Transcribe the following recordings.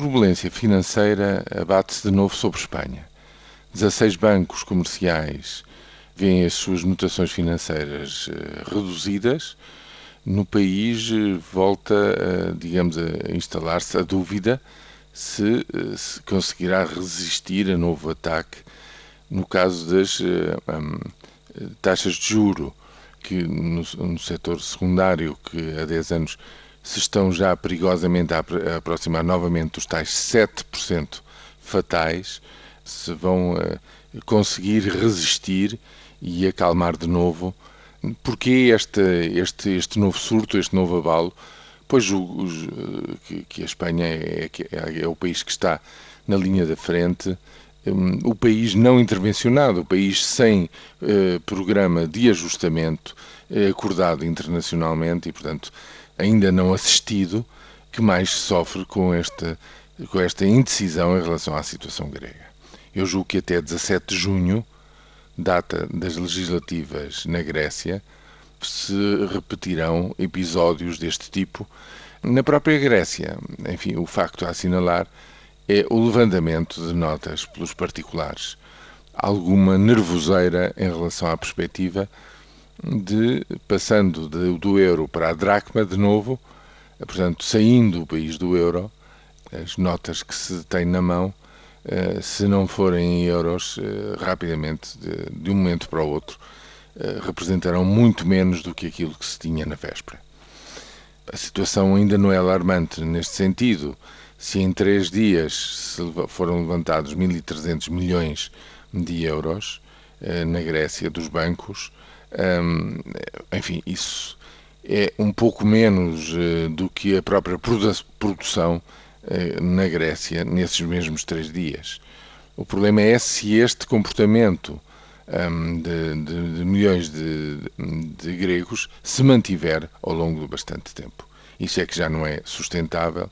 turbulência financeira abate-se de novo sobre Espanha. 16 bancos comerciais veem as suas notações financeiras uh, reduzidas. No país uh, volta, digamos, a instalar-se a dúvida se, se, conseguirá resistir a novo ataque no caso das um, taxas de juro que no, no setor secundário que há 10 anos se estão já perigosamente a aproximar novamente dos tais 7% fatais, se vão uh, conseguir resistir e acalmar de novo. Porquê este, este, este novo surto, este novo abalo? Pois o, que, que, a Espanha é, é, é, o país que está na linha da frente, o país não intervencionado, o país sem uh, programa de ajustamento uh, acordado internacionalmente e, portanto, ainda não assistido, que mais sofre com esta, com esta indecisão em relação à situação grega. Eu julgo que até 17 de junho, data das legislativas na Grécia, se repetirão episódios deste tipo. Na própria Grécia, enfim, o facto a assinalar é o levantamento de notas pelos particulares. Alguma nervoseira em relação à perspectiva de passando de, do euro para a dracma de novo, portanto, saindo o país do euro, as notas que se tem na mão, eh, se não forem em euros, eh, rapidamente, de, de um momento para o outro, eh, representarão muito menos do que aquilo que se tinha na véspera. A situação ainda não é alarmante neste sentido. Se em três dias foram levantados 1.300 milhões de euros na Grécia dos bancos, um, enfim, isso é um pouco menos uh, do que a própria produção uh, na Grécia nesses mesmos três dias. O problema é se este comportamento um, de, de, de, milhões de, de gregos se mantiver ao longo de bastante tempo. Isso é que já não é sustentável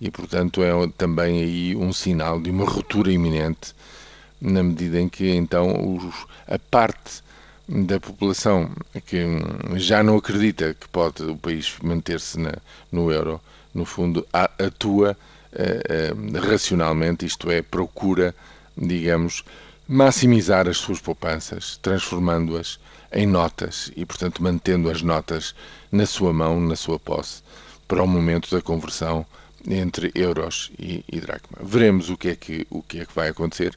e, portanto, é também aí um sinal de uma ruptura iminente, na medida em que então os, a parte da população que já não acredita que pode o país manter-se no euro, no fundo, atua uh, uh, racionalmente, isto é, procura, digamos, maximizar as suas poupanças, transformando-as em notas e, portanto, mantendo as notas na sua mão, na sua posse, para o momento da conversão entre euros e, e dracma. Veremos o que é que o que é que vai acontecer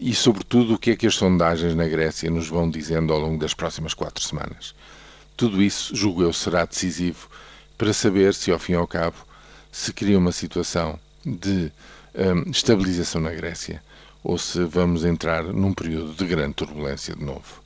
e, sobretudo, o que é que as sondagens na Grécia nos vão dizendo ao longo das próximas quatro semanas. Tudo isso, julgo eu, será decisivo para saber se, ao fim e ao cabo, se cria uma situação de um, estabilização na Grécia ou se vamos entrar num período de grande turbulência de novo.